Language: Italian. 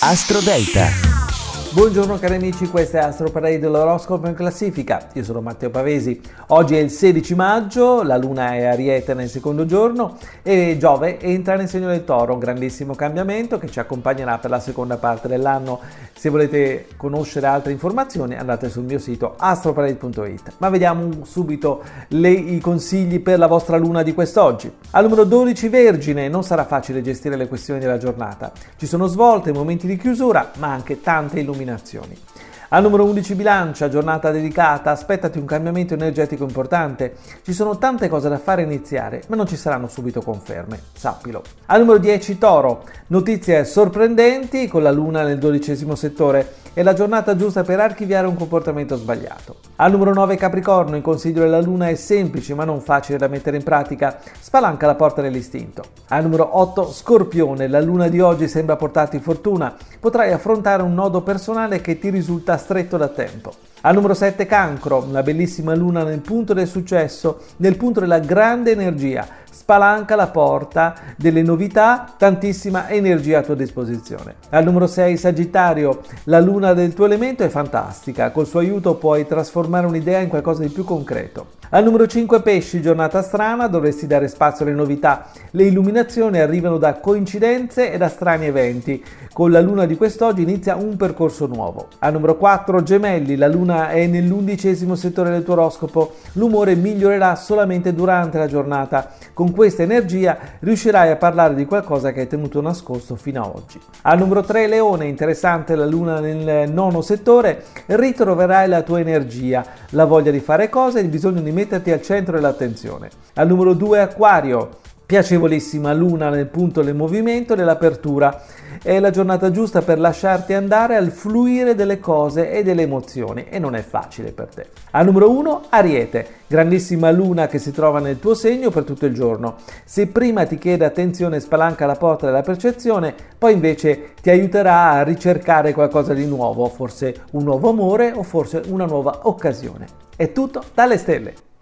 Astro Delta. Buongiorno cari amici, questo è Astro Parade dell'oroscopo in classifica. Io sono Matteo Pavesi. Oggi è il 16 maggio, la luna è ariete nel secondo giorno e Giove entra nel segno del toro, un grandissimo cambiamento che ci accompagnerà per la seconda parte dell'anno. Se volete conoscere altre informazioni andate sul mio sito astroparade.it. Ma vediamo subito le, i consigli per la vostra luna di quest'oggi. Al numero 12 Vergine, non sarà facile gestire le questioni della giornata. Ci sono svolte, momenti di chiusura, ma anche tante illuminazioni nominazioni. Al numero 11 bilancia, giornata dedicata, aspettati un cambiamento energetico importante. Ci sono tante cose da fare iniziare, ma non ci saranno subito conferme, sappilo. Al numero 10 toro, notizie sorprendenti con la luna nel dodicesimo settore è la giornata giusta per archiviare un comportamento sbagliato. Al numero 9 Capricorno, il consiglio della Luna è semplice ma non facile da mettere in pratica, spalanca la porta dell'istinto. Al numero 8 Scorpione, la Luna di oggi sembra portarti fortuna, potrai affrontare un nodo personale che ti risulta stretto da tempo. Al numero 7 Cancro, la bellissima luna nel punto del successo, nel punto della grande energia, spalanca la porta delle novità, tantissima energia a tua disposizione. Al numero 6 Sagittario, la luna del tuo elemento è fantastica, col suo aiuto puoi trasformare un'idea in qualcosa di più concreto. Al numero 5 pesci, giornata strana, dovresti dare spazio alle novità. Le illuminazioni arrivano da coincidenze e da strani eventi. Con la luna di quest'oggi inizia un percorso nuovo. Al numero 4 gemelli, la luna è nell'undicesimo settore del tuo oroscopo. L'umore migliorerà solamente durante la giornata. Con questa energia riuscirai a parlare di qualcosa che hai tenuto nascosto fino ad oggi. Al numero 3 leone, interessante la luna nel nono settore, ritroverai la tua energia, la voglia di fare cose e il bisogno di metterti al centro dell'attenzione. Al numero 2 Acquario, piacevolissima luna nel punto del movimento e dell'apertura. È la giornata giusta per lasciarti andare al fluire delle cose e delle emozioni e non è facile per te. Al numero 1 Ariete, grandissima luna che si trova nel tuo segno per tutto il giorno. Se prima ti chiede attenzione e spalanca la porta della percezione, poi invece ti aiuterà a ricercare qualcosa di nuovo, forse un nuovo amore o forse una nuova occasione. È tutto dalle stelle.